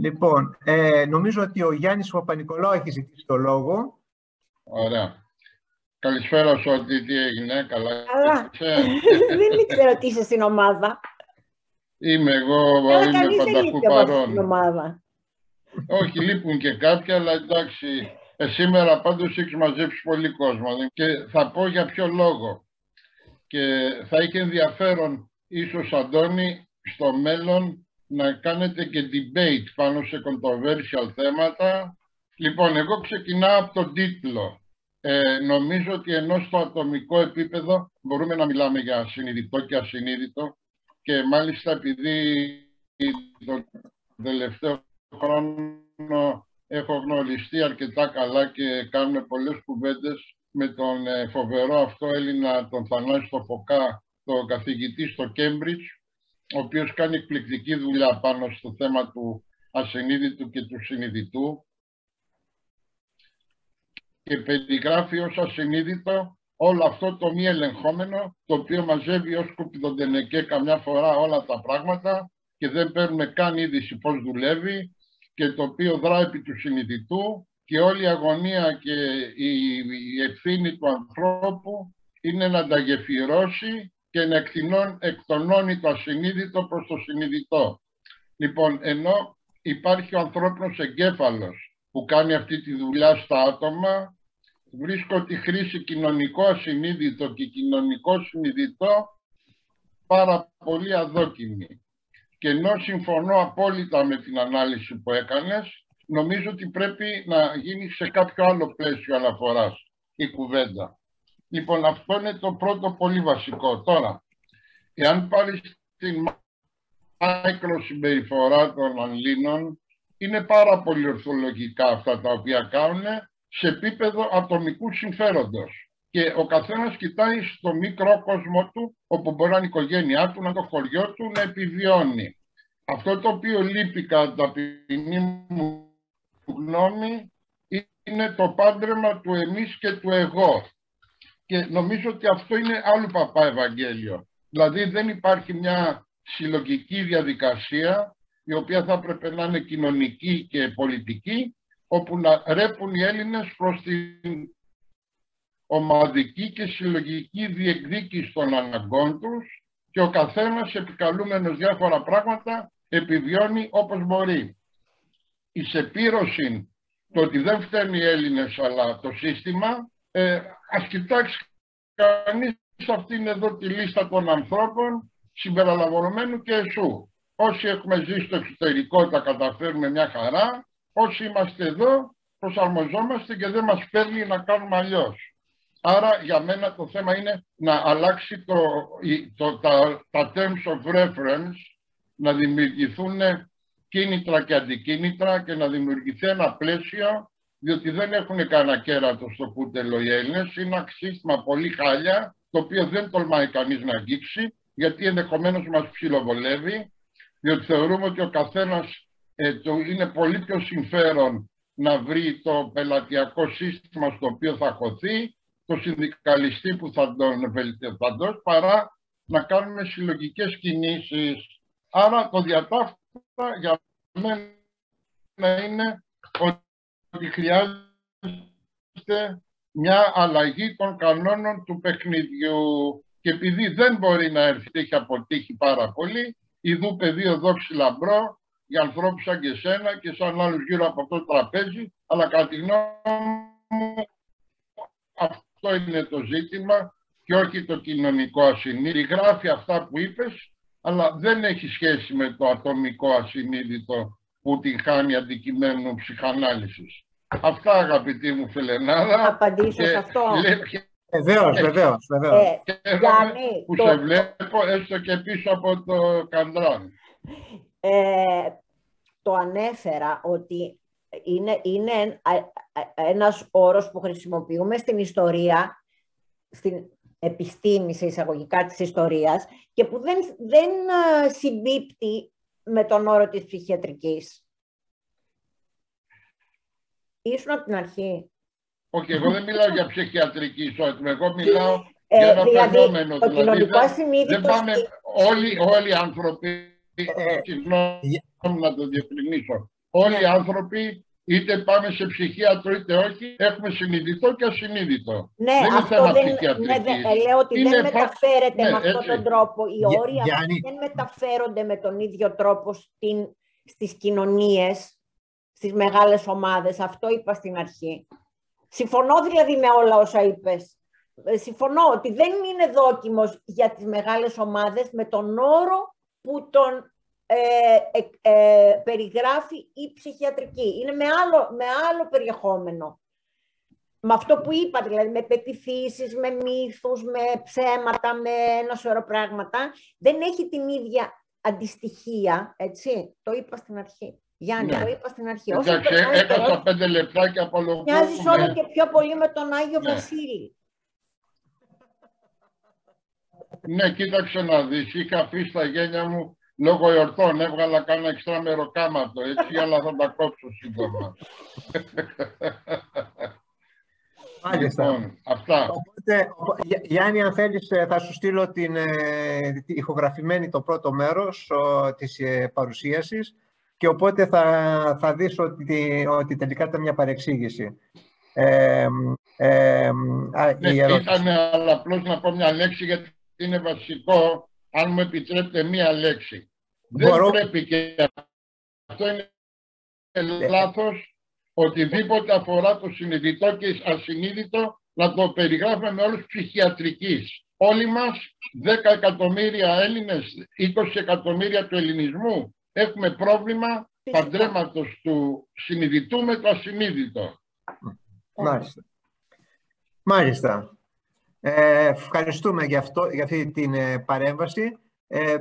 Λοιπόν, ε, νομίζω ότι ο Γιάννης Παπα-Νικολάου έχει ζητήσει το λόγο. Ωραία. Καλησπέρα σου, ότι τι έγινε, καλά. Καλά. δεν ήξερα ότι είσαι στην ομάδα. Είμαι εγώ, Καλά, είμαι κανείς δεν πανταχού λείπει από αυτή την παρόν. ομάδα. Όχι, λείπουν και κάποια, αλλά εντάξει. Ε, σήμερα πάντως έχεις μαζέψει πολύ κόσμο και θα πω για ποιο λόγο. Και θα είχε ενδιαφέρον ίσως Αντώνη στο μέλλον να κάνετε και debate πάνω σε controversial θέματα. Λοιπόν, εγώ ξεκινάω από τον τίτλο. Ε, νομίζω ότι ενώ στο ατομικό επίπεδο μπορούμε να μιλάμε για συνειδητό και ασυνείδητο και μάλιστα επειδή τον τελευταίο χρόνο έχω γνωριστεί αρκετά καλά και κάνουμε πολλές κουβέντες με τον ε, φοβερό αυτό Έλληνα, τον Θανάσιο Φωκά, τον καθηγητή στο Κέμπριτζ, ο οποίος κάνει εκπληκτική δουλειά πάνω στο θέμα του ασυνείδητου και του συνειδητού και περιγράφει ως ασυνείδητο όλο αυτό το μη ελεγχόμενο, το οποίο μαζεύει ως κουπιδοντενεκέ καμιά φορά όλα τα πράγματα και δεν παίρνουμε καν είδηση πώς δουλεύει και το οποίο δρά επί του συνειδητού και όλη η αγωνία και η, η ευθύνη του ανθρώπου είναι να τα γεφυρώσει και να εκτινών, εκτονώνει το ασυνείδητο προς το συνειδητό. Λοιπόν, ενώ υπάρχει ο ανθρώπινος εγκέφαλος που κάνει αυτή τη δουλειά στα άτομα, βρίσκω τη χρήση κοινωνικό ασυνείδητο και κοινωνικό συνειδητό πάρα πολύ αδόκιμη. Και ενώ συμφωνώ απόλυτα με την ανάλυση που έκανες, νομίζω ότι πρέπει να γίνει σε κάποιο άλλο πλαίσιο αναφοράς η κουβέντα. Λοιπόν, αυτό είναι το πρώτο πολύ βασικό. Τώρα, εάν πάρεις την μάικρο συμπεριφορά των Αγγλίνων, είναι πάρα πολύ ορθολογικά αυτά τα οποία κάνουν σε επίπεδο ατομικού συμφέροντος. Και ο καθένας κοιτάει στο μικρό κόσμο του, όπου μπορεί να είναι η οικογένειά του, να το χωριό του, να επιβιώνει. Αυτό το οποίο λείπει κατά ταπεινή μου γνώμη είναι το πάντρεμα του εμείς και του εγώ. Και νομίζω ότι αυτό είναι άλλο παπά Ευαγγέλιο. Δηλαδή δεν υπάρχει μια συλλογική διαδικασία η οποία θα έπρεπε να είναι κοινωνική και πολιτική όπου να ρέπουν οι Έλληνες προς την ομαδική και συλλογική διεκδίκηση των αναγκών τους και ο καθένας επικαλούμενος διάφορα πράγματα επιβιώνει όπως μπορεί. Η σεπήρωση το ότι δεν φταίνει οι Έλληνες αλλά το σύστημα ε, ας κοιτάξει κανείς αυτήν εδώ τη λίστα των ανθρώπων συμπεριλαμβανομένου και εσού. Όσοι έχουμε ζήσει στο εξωτερικό τα καταφέρουμε μια χαρά, όσοι είμαστε εδώ προσαρμοζόμαστε και δεν μας παίρνει να κάνουμε αλλιώς. Άρα για μένα το θέμα είναι να αλλάξει το, το, τα, τα terms of reference, να δημιουργηθούν κίνητρα και αντικίνητρα και να δημιουργηθεί ένα πλαίσιο διότι δεν έχουν κανένα κέρατο στο κούτελο οι Έλληνες. Είναι ένα σύστημα πολύ χάλια, το οποίο δεν τολμάει κανείς να αγγίξει, γιατί ενδεχομένως μας ψιλοβολεύει, διότι θεωρούμε ότι ο καθένας ε, το είναι πολύ πιο συμφέρον να βρει το πελατειακό σύστημα στο οποίο θα χωθεί, το συνδικαλιστή που θα τον βελτιωθαντός, παρά να κάνουμε συλλογικές κινήσεις. Άρα το διατάφτα για μένα είναι ότι χρειάζεται μια αλλαγή των κανόνων του παιχνιδιού. Και επειδή δεν μπορεί να έρθει, έχει αποτύχει πάρα πολύ, ειδού πεδίο δόξη λαμπρό για ανθρώπους σαν και σένα και σαν άλλους γύρω από αυτό το τραπέζι, αλλά κατά τη γνώμη μου αυτό είναι το ζήτημα και όχι το κοινωνικό ασυνείδητο. Γράφει αυτά που είπες, αλλά δεν έχει σχέση με το ατομικό ασυνείδητο που την χάνει αντικειμένου ψυχανάλυσης. Αυτά αγαπητή μου Φελενάδα. Θα απαντήσω σε αυτό. Βεβαίως, βεβαίως. Ε, Γιάννη, που σε βλέπω έστω και πίσω από το καντράν. Ε, το ανέφερα ότι είναι, είναι ένας όρος που χρησιμοποιούμε στην ιστορία, στην επιστήμη σε εισαγωγικά της ιστορίας και που δεν, δεν συμπίπτει με τον όρο της ψυχιατρικής. Ήσουν από την αρχή. Όχι, εγώ δεν μιλάω για ψυχιατρική ισότητα. Εγώ μιλάω ε, για ένα δηλαδή, φαινόμενο. Το δηλαδή, κοινωνικό δεν, ασυνείδητο... δεν πάμε όλοι, όλοι οι άνθρωποι, ε, συγγνώμη να το διευκρινίσω, Όλοι οι άνθρωποι, είτε πάμε σε ψυχίατρο είτε όχι, έχουμε συνειδητό και ασυνείδητο. Ναι, δεν αυτό είναι θέμα δεν, ψυχιατρικής. ναι, δεν- λέω ότι Είναι δεν φα- μεταφέρεται ναι, με αυτόν έτσι. τον τρόπο. Οι Γε- όροι αυτοί Γιάννη. δεν μεταφέρονται με τον ίδιο τρόπο στην, στις κοινωνίες, στις μεγάλες ομάδες. Αυτό είπα στην αρχή. Συμφωνώ δηλαδή με όλα όσα είπες. Ε, Συμφωνώ ότι δεν είναι δόκιμος για τις μεγάλες ομάδες με τον όρο που τον ε, ε, ε, περιγράφει η ψυχιατρική. Είναι με άλλο, με άλλο περιεχόμενο. Με αυτό που είπα, δηλαδή με πεπιθήσεις, με μύθους, με ψέματα, με ένα σωρό πράγματα, δεν έχει την ίδια αντιστοιχεία, έτσι. Το είπα στην αρχή. Γιάννη, Ναι. το είπα στην αρχή. Όσο Εντάξει, περνάει ο έχασα καιρός, πέντε λεπτάκια από Μοιάζεις όλο και πιο πολύ με τον Άγιο Ναι. Βασίλη. Ναι, κοίταξε να δεις, είχα αφήσει τα γένια μου λόγω εορτών, έβγαλα κάνα εξτρά μεροκάματο, έτσι, αλλά θα τα κόψω σύντομα. Μάλιστα. Λοιπόν, αυτά. Οπότε, οπο- Γιά- Γιάννη, αν θέλεις, ε, θα σου στείλω την ε, τη- ηχογραφημένη το πρώτο μέρος ο, της ε, παρουσίασης και οπότε θα, θα δεις ότι, ότι τελικά ήταν μια παρεξήγηση. Ε, ε, α, Ναι, η ερώτηση. ήταν αλλά απλώς να πω μια λέξη γιατί είναι βασικό, αν μου επιτρέπετε μία λέξη. Μπορώ. Δεν πρέπει και αυτό είναι λάθος οτιδήποτε αφορά το συνειδητό και ασυνείδητο να το περιγράφουμε με όλους ψυχιατρικής. Όλοι μας, 10 εκατομμύρια Έλληνες, 20 εκατομμύρια του ελληνισμού, έχουμε πρόβλημα Φυσικά. παντρέματος του συνειδητού με το ασυνείδητο. Μάλιστα. Μάλιστα. Ε, ευχαριστούμε για, αυτό, για αυτή την ε, παρέμβαση. Ε,